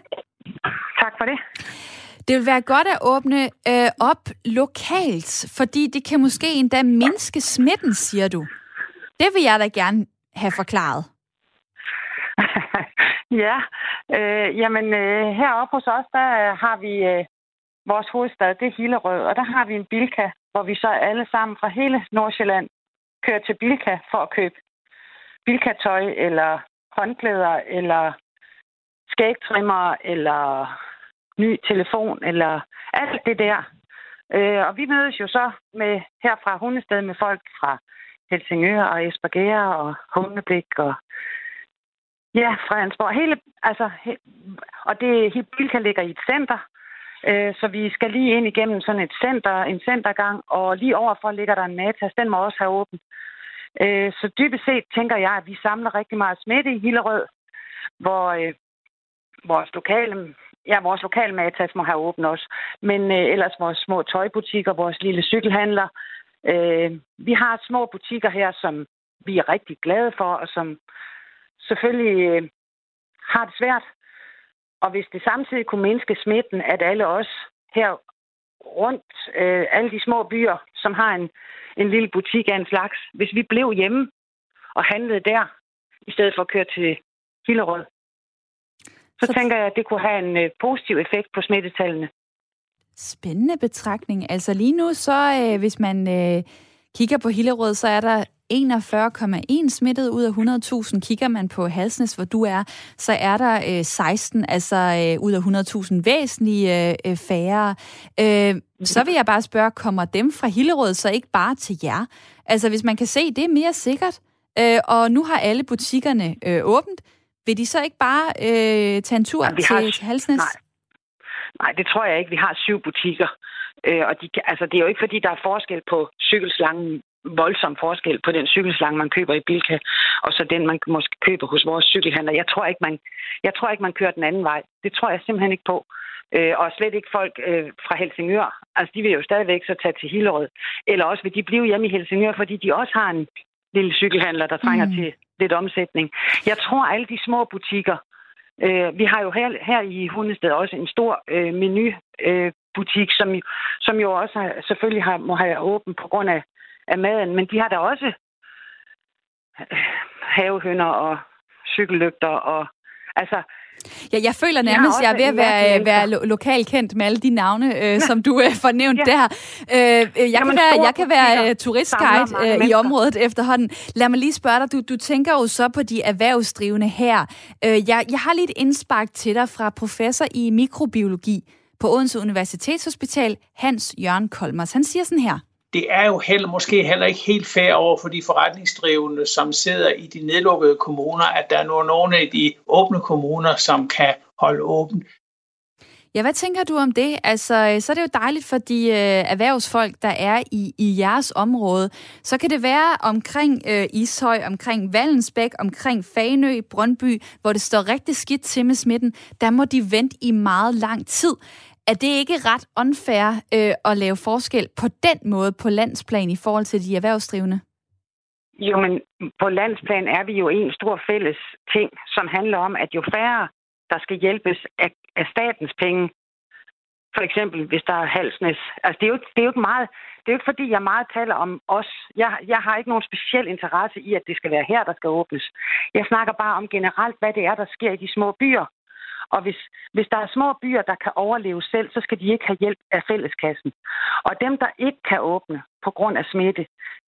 Tak for det. Det vil være godt at åbne øh, op lokalt, fordi det kan måske endda mindske smitten, siger du. Det vil jeg da gerne have forklaret. ja, øh, jamen øh, heroppe hos os, der øh, har vi øh, vores hovedstad, det er Hillerød, og der har vi en Bilka, hvor vi så alle sammen fra hele Nordsjælland kører til Bilka for at købe Bilka-tøj, eller håndklæder, eller skægtrimmer, eller ny telefon, eller alt det der. Øh, og vi mødes jo så med her fra Hundested med folk fra Helsingør og Esbjerg og Hundeblik og Ja, Fredensborg. Hele, altså, he, og det Bilka ligger i et center, øh, så vi skal lige ind igennem sådan et center, en centergang, og lige overfor ligger der en Matas, den må også have åben. Øh, så dybest set tænker jeg, at vi samler rigtig meget smitte i Hillerød, hvor øh, vores lokale, ja, vores lokale Matas må have åbent også, men øh, ellers vores små tøjbutikker, vores lille cykelhandler. Øh, vi har små butikker her, som vi er rigtig glade for, og som selvfølgelig øh, har det svært. Og hvis det samtidig kunne mindske smitten, at alle os her rundt, øh, alle de små byer, som har en, en lille butik af en slags, hvis vi blev hjemme og handlede der, i stedet for at køre til Hillerød, så, så tænker jeg, at det kunne have en øh, positiv effekt på smittetallene. Spændende betragtning. Altså lige nu, så øh, hvis man øh, kigger på Hillerød, så er der 41,1 smittet ud af 100.000. Kigger man på Halsnes, hvor du er, så er der øh, 16, altså øh, ud af 100.000 væsentlige øh, færre. Øh, så vil jeg bare spørge, kommer dem fra Hillerød så ikke bare til jer? Altså hvis man kan se, det er mere sikkert, øh, og nu har alle butikkerne øh, åbent, vil de så ikke bare øh, tage en tur ja, til har... Halsnes? Nej. Nej, det tror jeg ikke. Vi har syv butikker. Øh, og de, altså, det er jo ikke, fordi der er forskel på cykelslangen voldsom forskel på den cykelslange, man køber i Bilka, og så den, man måske køber hos vores cykelhandler. Jeg tror ikke, man, jeg tror ikke, man kører den anden vej. Det tror jeg simpelthen ikke på. Øh, og slet ikke folk øh, fra Helsingør. Altså, de vil jo stadigvæk så tage til Hillerød. Eller også vil de blive hjemme i Helsingør, fordi de også har en lille cykelhandler, der trænger mm. til lidt omsætning. Jeg tror, alle de små butikker, øh, vi har jo her, her i Hundested også en stor øh, menubutik, øh, som, som jo også har, selvfølgelig har, må have åbent på grund af af maden, men de har da også øh, havehønder og cykellygter og altså Ja, jeg føler nærmest, at jeg er ved at være, være lo- lokalkendt med alle de navne, øh, som du øh, fornævnt ja. der. Øh, øh jeg, kan være, jeg kan være øh, turistguide øh, i området efterhånden. Lad mig lige spørge dig, du, du tænker jo så på de erhvervsdrivende her. Øh, jeg, jeg har lige et indspark til dig fra professor i mikrobiologi på Odense Universitetshospital, Hans Jørgen Kolmers. Han siger sådan her det er jo heller, måske heller ikke helt fair over for de forretningsdrivende, som sidder i de nedlukkede kommuner, at der er nogle af de åbne kommuner, som kan holde åbent. Ja, hvad tænker du om det? Altså, øh, så er det jo dejligt for de øh, erhvervsfolk, der er i, i jeres område. Så kan det være omkring øh, Ishøj, omkring Vallensbæk, omkring Fanø, Brøndby, hvor det står rigtig skidt til med smitten. Der må de vente i meget lang tid. Er det ikke ret unfair øh, at lave forskel på den måde på landsplan i forhold til de erhvervsdrivende? Jo, men på landsplan er vi jo en stor fælles ting, som handler om, at jo færre, der skal hjælpes af, af statens penge, for eksempel hvis der er halsnes. Altså, det er jo, det er jo ikke meget, det er jo ikke fordi, jeg meget taler om os. Jeg, jeg har ikke nogen speciel interesse i, at det skal være her, der skal åbnes. Jeg snakker bare om generelt, hvad det er, der sker i de små byer. Og hvis, hvis der er små byer, der kan overleve selv, så skal de ikke have hjælp af fælleskassen. Og dem, der ikke kan åbne på grund af smitte,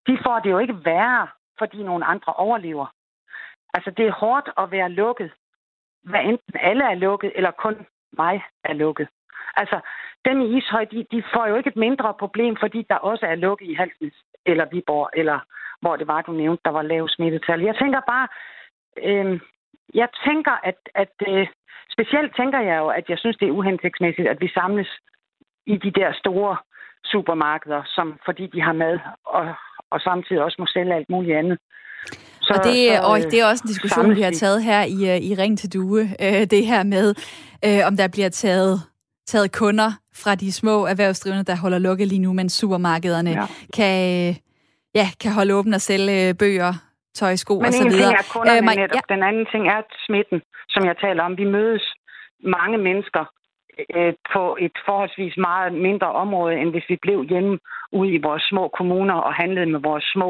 de får det jo ikke værre, fordi nogle andre overlever. Altså, det er hårdt at være lukket, hvad enten alle er lukket, eller kun mig er lukket. Altså, dem i Ishøj, de, de får jo ikke et mindre problem, fordi der også er lukket i Halsnes, eller Viborg, eller hvor det var, du nævnte, der var lav smittetal. Jeg tænker bare, øh, jeg tænker, at, at øh, specielt tænker jeg jo, at jeg synes, det er uhensigtsmæssigt, at vi samles i de der store supermarkeder, som fordi de har mad, og, og samtidig også må sælge alt muligt andet. Så, og, det, så, og det er også en diskussion, vi har taget her i, øh, i Ring til Due. Øh, det her med, øh, om der bliver taget, taget kunder fra de små erhvervsdrivende, der holder lukket lige nu, mens supermarkederne ja. kan, ja, kan holde åbent og sælge bøger, tøj, sko Men og så videre. Men er kunderne øh, man, netop. Ja. Den anden ting er smitten, som jeg taler om. Vi mødes mange mennesker øh, på et forholdsvis meget mindre område, end hvis vi blev hjemme ude i vores små kommuner og handlede med vores små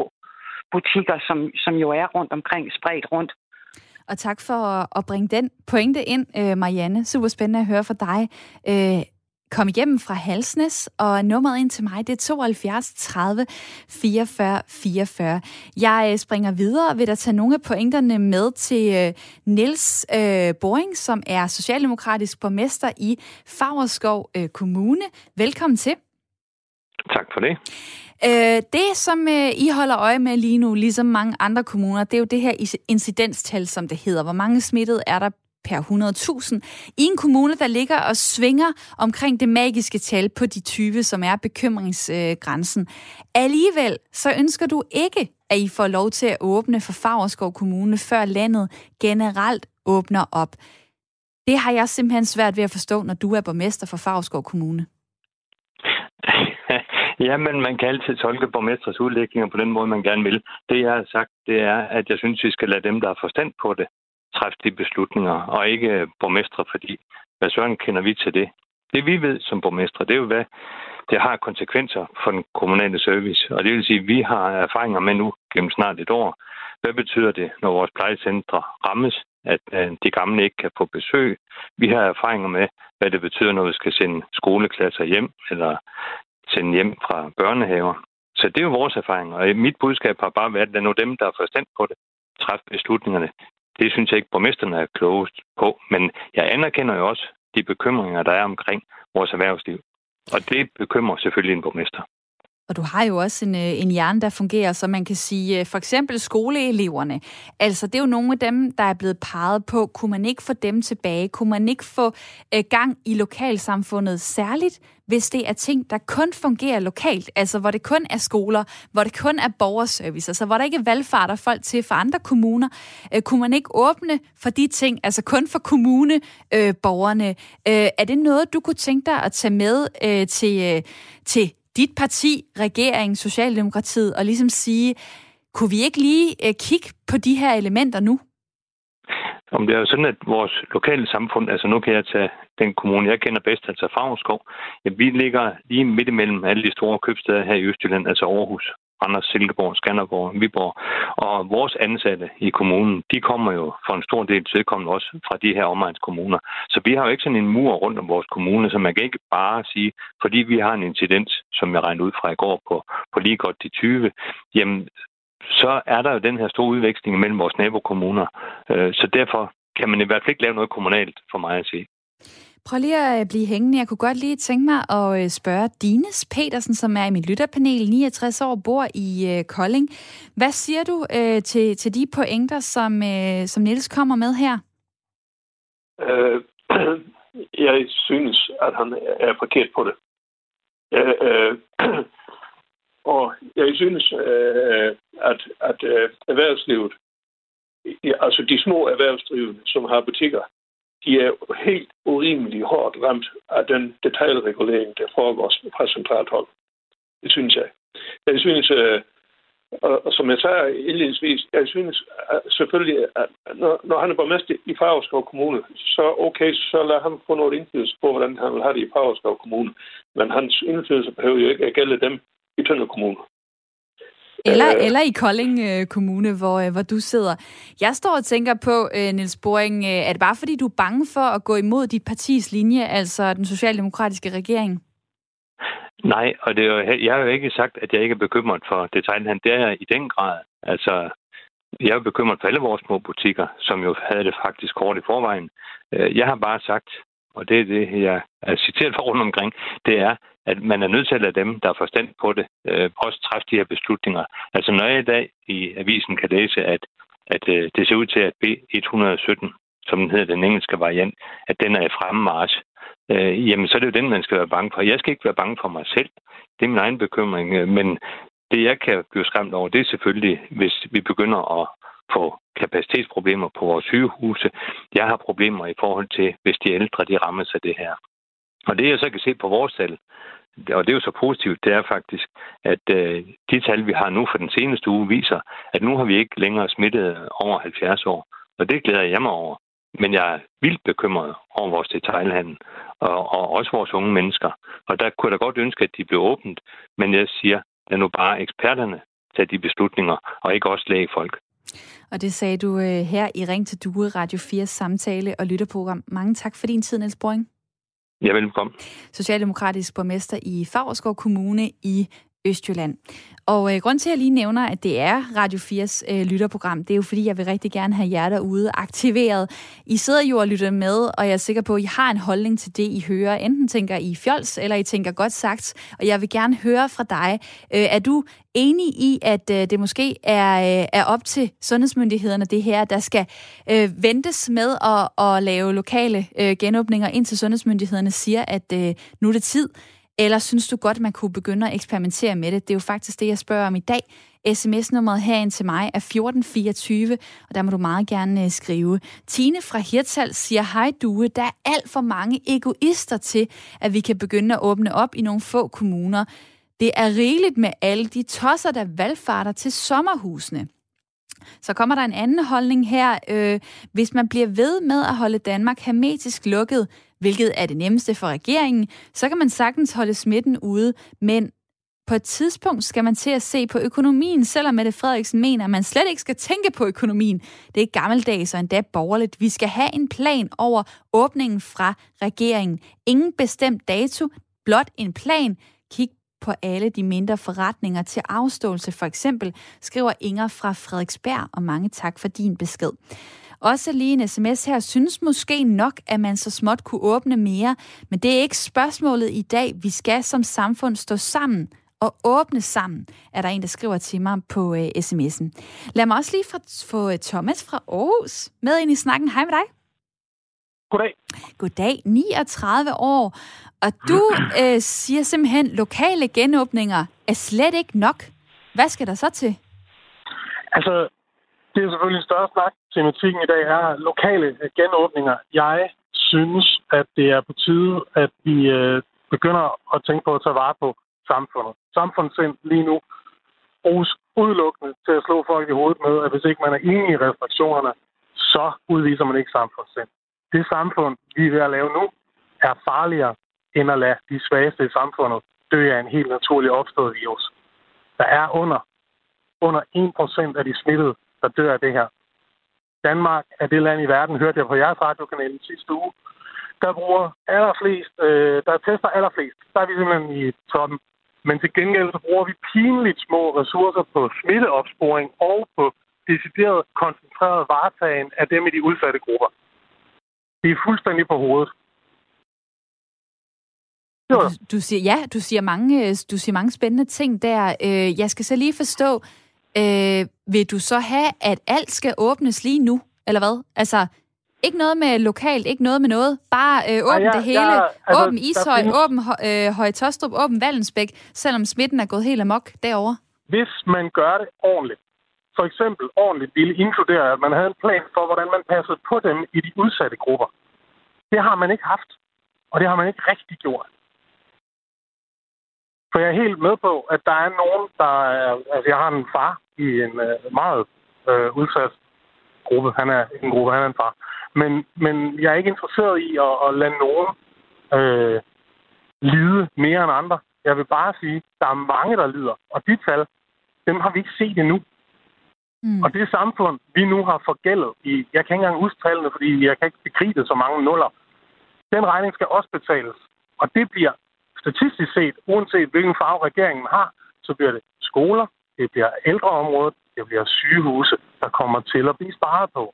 butikker, som, som jo er rundt omkring, spredt rundt. Og tak for at bringe den pointe ind, øh, Marianne. Super spændende at høre fra dig. Kom igennem fra Halsnes, og nummeret ind til mig, det er 72 30 44 44. Jeg øh, springer videre og vil da tage nogle af pointerne med til øh, Niels øh, Boring, som er socialdemokratisk borgmester i Fagerskov øh, Kommune. Velkommen til. Tak for det. Øh, det, som øh, I holder øje med lige nu, ligesom mange andre kommuner, det er jo det her incidenstal, som det hedder. Hvor mange smittede er der per 100.000 i en kommune, der ligger og svinger omkring det magiske tal på de 20, som er bekymringsgrænsen. Alligevel så ønsker du ikke, at I får lov til at åbne for Fagerskov Kommune, før landet generelt åbner op. Det har jeg simpelthen svært ved at forstå, når du er borgmester for Fagerskov Kommune. Ja, men man kan altid tolke borgmestres udlægninger på den måde, man gerne vil. Det, jeg har sagt, det er, at jeg synes, vi skal lade dem, der har forstand på det, træffe de beslutninger, og ikke øh, borgmestre, fordi hvad søren kender vi til det? Det vi ved som borgmestre, det er jo, hvad det har konsekvenser for den kommunale service. Og det vil sige, at vi har erfaringer med nu gennem snart et år. Hvad betyder det, når vores plejecentre rammes, at øh, de gamle ikke kan få besøg? Vi har erfaringer med, hvad det betyder, når vi skal sende skoleklasser hjem, eller sende hjem fra børnehaver. Så det er jo vores erfaring, og mit budskab har bare været, at det nu dem, der er forstand på det, træffe beslutningerne. Det synes jeg ikke, borgmesterne er klogest på, men jeg anerkender jo også de bekymringer, der er omkring vores erhvervsliv. Og det bekymrer selvfølgelig en borgmester. Og du har jo også en, øh, en hjerne, der fungerer, så man kan sige, øh, for eksempel skoleeleverne. Altså, det er jo nogle af dem, der er blevet peget på. Kunne man ikke få dem tilbage? Kunne man ikke få øh, gang i lokalsamfundet? Særligt, hvis det er ting, der kun fungerer lokalt. Altså, hvor det kun er skoler, hvor det kun er borgerservice, altså hvor der ikke er valgfarter folk til fra andre kommuner. Kunne man ikke åbne for de ting, altså kun for kommuneborgerne? Øh, øh, er det noget, du kunne tænke dig at tage med øh, til, Øh, til dit parti, regeringen, Socialdemokratiet, og ligesom sige, kunne vi ikke lige øh, kigge på de her elementer nu? Om det er jo sådan, at vores lokale samfund, altså nu kan jeg tage den kommune, jeg kender bedst, altså Favreskov, ja, vi ligger lige midt imellem alle de store købsteder her i Østjylland, altså Aarhus, Randers, Silkeborg, Skanderborg, Viborg. Og vores ansatte i kommunen, de kommer jo for en stor del tilkommende også fra de her omegnskommuner. Så vi har jo ikke sådan en mur rundt om vores kommune, så man kan ikke bare sige, fordi vi har en incidens, som jeg regnede ud fra i går på, på lige godt de 20, jamen så er der jo den her store udveksling mellem vores nabokommuner. Øh, så derfor kan man i hvert fald ikke lave noget kommunalt, for mig at sige. Prøv lige at øh, blive hængende. Jeg kunne godt lige tænke mig at øh, spørge Dines Petersen, som er i mit lytterpanel, 69 år, bor i øh, Kolding. Hvad siger du øh, til, til de pointer, som, øh, som Niels kommer med her? Øh, jeg synes, at han er forkert på det. Øh, øh, og jeg synes, øh, at, at øh, erhvervslivet, altså de små erhvervsdrivende, som har butikker, de er helt urimeligt hårdt ramt af den detaljregulering, der foregår fra centralt hold. Det synes jeg. Jeg synes, øh, og, som jeg sagde indledningsvis, jeg synes at selvfølgelig, at når, når han er borgmester i Favreskov Kommune, så okay, så lad ham få noget indflydelse på, hvordan han vil have det i Favreskov Kommune. Men hans indflydelse behøver jo ikke at gælde dem i Tønder Kommune. Eller, øh, eller i Kolding øh, Kommune, hvor, øh, hvor du sidder. Jeg står og tænker på, øh, Niels Boring, øh, er det bare fordi, du er bange for at gå imod dit partis linje, altså den socialdemokratiske regering? Nej, og det er jo, jeg har jo ikke sagt, at jeg ikke er bekymret for detaljhandel. Det er jeg i den grad. Altså, jeg er bekymret for alle vores små butikker, som jo havde det faktisk kort i forvejen. Øh, jeg har bare sagt, og det er det, jeg er citeret for rundt omkring, det er, at man er nødt til at lade dem, der har forstand på det, øh, også træffe de her beslutninger. Altså når jeg i dag i avisen kan læse, at, at øh, det ser ud til, at B117, som den hedder den engelske variant, at den er i fremmarsch, øh, jamen så er det jo den, man skal være bange for. Jeg skal ikke være bange for mig selv. Det er min egen bekymring. Øh, men det, jeg kan blive skræmt over, det er selvfølgelig, hvis vi begynder at få kapacitetsproblemer på vores sygehuse. Jeg har problemer i forhold til, hvis de ældre de rammes af det her. Og det, jeg så kan se på vores tal, og det er jo så positivt, det er faktisk, at øh, de tal, vi har nu for den seneste uge, viser, at nu har vi ikke længere smittet over 70 år. Og det glæder jeg mig over. Men jeg er vildt bekymret over vores detailhandel, og, og også vores unge mennesker. Og der kunne jeg da godt ønske, at de blev åbent, men jeg siger, at nu bare eksperterne tage de beslutninger, og ikke også lægefolk. Og det sagde du øh, her i Ring til Due, Radio 4 samtale og lytterprogram. Mange tak for din tid, Niels Boring. Ja, velkommen. Socialdemokratisk borgmester i Favrskov Kommune i Østjylland. Og øh, grund til, at jeg lige nævner, at det er Radio 4's øh, lytterprogram, det er jo fordi, jeg vil rigtig gerne have jer derude aktiveret. I sidder jo og lytter med, og jeg er sikker på, at I har en holdning til det, I hører. Enten tænker I fjols, eller I tænker godt sagt. Og jeg vil gerne høre fra dig. Øh, er du enig i, at øh, det måske er, øh, er op til sundhedsmyndighederne, det her, der skal øh, ventes med at, at lave lokale øh, genåbninger, indtil sundhedsmyndighederne siger, at øh, nu er det tid? Eller synes du godt, man kunne begynde at eksperimentere med det? Det er jo faktisk det, jeg spørger om i dag. SMS-nummeret herind til mig er 1424, og der må du meget gerne øh, skrive. Tine fra Hirtal siger, hej Due, der er alt for mange egoister til, at vi kan begynde at åbne op i nogle få kommuner. Det er rigeligt med alle de tosser, der valgfarter til sommerhusene. Så kommer der en anden holdning her. Øh, hvis man bliver ved med at holde Danmark hermetisk lukket, hvilket er det nemmeste for regeringen, så kan man sagtens holde smitten ude, men på et tidspunkt skal man til at se på økonomien, selvom Mette Frederiksen mener, at man slet ikke skal tænke på økonomien. Det er gammeldags og endda borgerligt. Vi skal have en plan over åbningen fra regeringen. Ingen bestemt dato, blot en plan. Kig på alle de mindre forretninger til afståelse for eksempel, skriver Inger fra Frederiksberg, og mange tak for din besked. Også lige en sms her, synes måske nok, at man så småt kunne åbne mere, men det er ikke spørgsmålet i dag. Vi skal som samfund stå sammen og åbne sammen, er der en, der skriver til mig på øh, sms'en. Lad mig også lige få øh, Thomas fra Aarhus med ind i snakken. Hej med dig. Goddag. Goddag. 39 år. Og du øh, siger simpelthen, lokale genåbninger er slet ikke nok. Hvad skal der så til? Altså, det er selvfølgelig en større snak. Tematikken i dag er lokale genåbninger. Jeg synes, at det er på tide, at vi øh, begynder at tænke på at tage vare på samfundet. Samfundssind lige nu bruges udelukkende til at slå folk i hovedet med, at hvis ikke man er enig i restriktionerne, så udviser man ikke samfundssind. Det samfund, vi er ved at lave nu, er farligere end at lade de svageste i samfundet dø af en helt naturlig opstået virus. Der er under, under 1% af de smittede, der dør af det her. Danmark er det land i verden, hørte jeg på jeres radiokanal sidste uge, der bruger allerflest, øh, der tester allerflest. Der er vi simpelthen i toppen. Men til gengæld så bruger vi pinligt små ressourcer på smitteopsporing og på decideret koncentreret varetagen af dem i de udsatte grupper. Det er fuldstændig på hovedet. Du, du siger, ja, du siger, mange, øh, du siger mange spændende ting der. Øh, jeg skal så lige forstå, øh, vil du så have, at alt skal åbnes lige nu, eller hvad? Altså, ikke noget med lokalt, ikke noget med noget. Bare øh, åbn ja, det hele. Ja, altså, åben Ishøj, findes... åben øh, Høje Tostrup, åben Vallensbæk, selvom smitten er gået helt amok derovre. Hvis man gør det ordentligt, for eksempel ordentligt ville inkludere, at man havde en plan for, hvordan man passede på dem i de udsatte grupper. Det har man ikke haft, og det har man ikke rigtig gjort. For jeg er helt med på, at der er nogen, der er... Altså, jeg har en far i en øh, meget øh, udsat gruppe. Han er en gruppe, han er en far. Men, men jeg er ikke interesseret i at, at lade nogen øh, lide mere end andre. Jeg vil bare sige, at der er mange, der lider. Og de tal, dem har vi ikke set endnu. Mm. Og det samfund, vi nu har forgældet i, jeg kan ikke engang huske tallene, fordi jeg kan ikke bekrige så mange nuller, den regning skal også betales. Og det bliver statistisk set, uanset hvilken farve regeringen har, så bliver det skoler, det bliver ældreområdet, det bliver sygehuse, der kommer til at blive sparet på.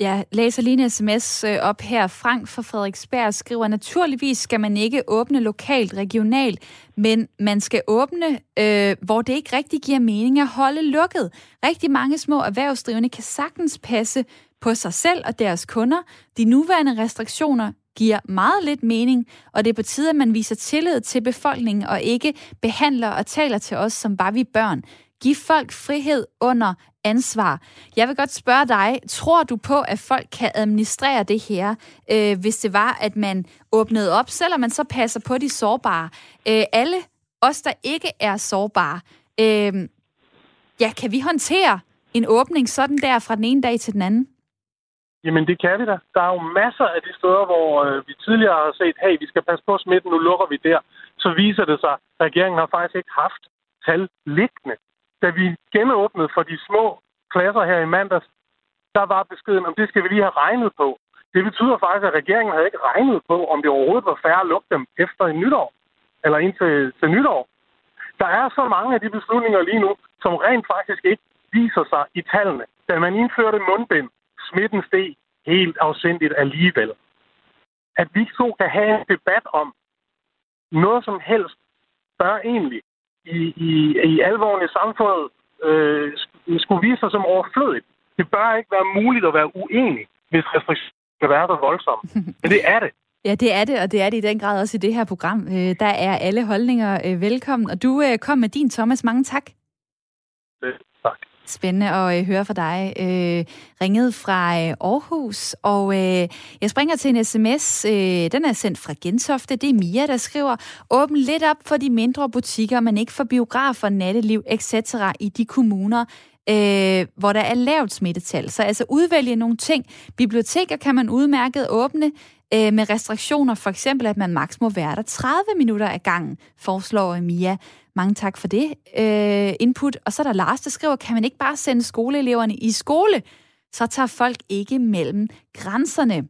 Jeg læser lige en sms øh, op her. Frank fra Frederiksberg skriver, naturligvis skal man ikke åbne lokalt, regionalt, men man skal åbne, øh, hvor det ikke rigtig giver mening at holde lukket. Rigtig mange små erhvervsdrivende kan sagtens passe på sig selv og deres kunder. De nuværende restriktioner giver meget lidt mening, og det er på tide, at man viser tillid til befolkningen og ikke behandler og taler til os, som bare vi børn. Giv folk frihed under ansvar. Jeg vil godt spørge dig, tror du på, at folk kan administrere det her, øh, hvis det var, at man åbnede op, selvom man så passer på de sårbare? Øh, alle os, der ikke er sårbare, øh, ja, kan vi håndtere en åbning sådan der fra den ene dag til den anden? Jamen, det kan vi da. Der er jo masser af de steder, hvor øh, vi tidligere har set, hey, vi skal passe på smitten, nu lukker vi der. Så viser det sig, at regeringen har faktisk ikke haft tal liggende. Da vi genåbnede for de små klasser her i mandags, der var beskeden, om det skal vi lige have regnet på. Det betyder faktisk, at regeringen havde ikke regnet på, om det overhovedet var færre at lukke dem efter en nytår, eller indtil til nytår. Der er så mange af de beslutninger lige nu, som rent faktisk ikke viser sig i tallene. Da man indførte mundbind, smitten steg helt afsindigt alligevel. At vi så kan have en debat om noget som helst, bør egentlig i, i, i alvoren i samfundet øh, skulle vise sig som overflødigt. Det bør ikke være muligt at være uenig, hvis restriktioner skal være så voldsomme. Men det er det. Ja, det er det, og det er det i den grad også i det her program. Øh, der er alle holdninger øh, velkommen, og du øh, kom med din, Thomas. Mange tak. Tak. Spændende at øh, høre fra dig. Øh, ringet fra øh, Aarhus, og øh, jeg springer til en sms. Øh, den er sendt fra Gentofte. Det er Mia, der skriver, åbn lidt op for de mindre butikker, men ikke for biografer, natteliv, etc. i de kommuner, øh, hvor der er lavt smittetal. Så altså udvælge nogle ting. Biblioteker kan man udmærket åbne øh, med restriktioner, for eksempel at man maks må være der 30 minutter ad gangen, foreslår Mia. Mange tak for det øh, input. Og så er der Lars, der skriver, kan man ikke bare sende skoleeleverne i skole? Så tager folk ikke mellem grænserne.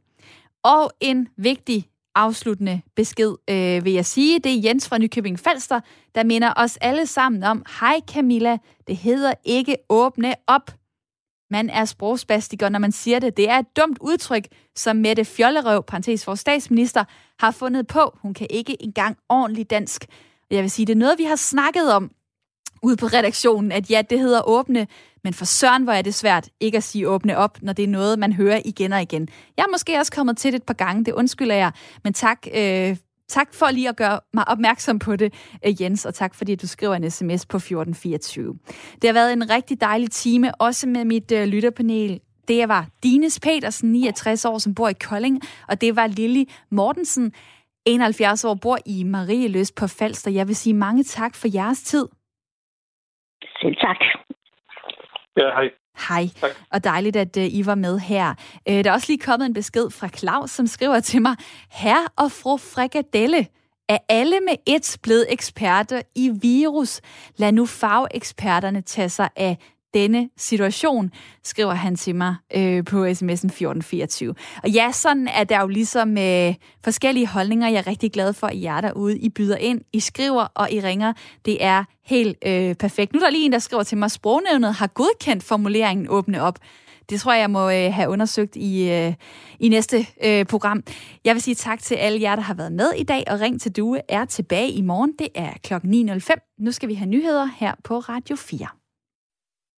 Og en vigtig afsluttende besked, øh, vil jeg sige. Det er Jens fra Nykøbing Falster, der minder os alle sammen om, hej Camilla, det hedder ikke åbne op. Man er sprogspastiker, når man siger det. Det er et dumt udtryk, som Mette Fjollerøv, parentes for statsminister, har fundet på. Hun kan ikke engang ordentligt dansk. Jeg vil sige, det er noget, vi har snakket om ude på redaktionen, at ja, det hedder åbne, men for søren, hvor er det svært ikke at sige åbne op, når det er noget, man hører igen og igen. Jeg er måske også kommet til det et par gange, det undskylder jeg, men tak, øh, tak for lige at gøre mig opmærksom på det, øh, Jens, og tak fordi du skriver en sms på 1424. Det har været en rigtig dejlig time, også med mit øh, lytterpanel. Det var Dines Petersen, 69 år, som bor i Kolding, og det var Lili Mortensen, 71 år, bor i Marieløs på Falster. Jeg vil sige mange tak for jeres tid. Selv tak. Ja, hej. Hej, tak. og dejligt, at uh, I var med her. Uh, der er også lige kommet en besked fra Claus, som skriver til mig, Herre og fru Frikadelle, er alle med et blevet eksperter i virus? Lad nu fageksperterne tage sig af denne situation, skriver han til mig øh, på sms'en 1424. Og ja, sådan er der jo ligesom øh, forskellige holdninger. Jeg er rigtig glad for, at I er derude. I byder ind, I skriver, og I ringer. Det er helt øh, perfekt. Nu er der lige en, der skriver til mig, at sprognævnet har godkendt formuleringen åbne op. Det tror jeg, jeg må øh, have undersøgt i, øh, i næste øh, program. Jeg vil sige tak til alle jer, der har været med i dag, og Ring til Due er tilbage i morgen. Det er klokken 9.05. Nu skal vi have nyheder her på Radio 4.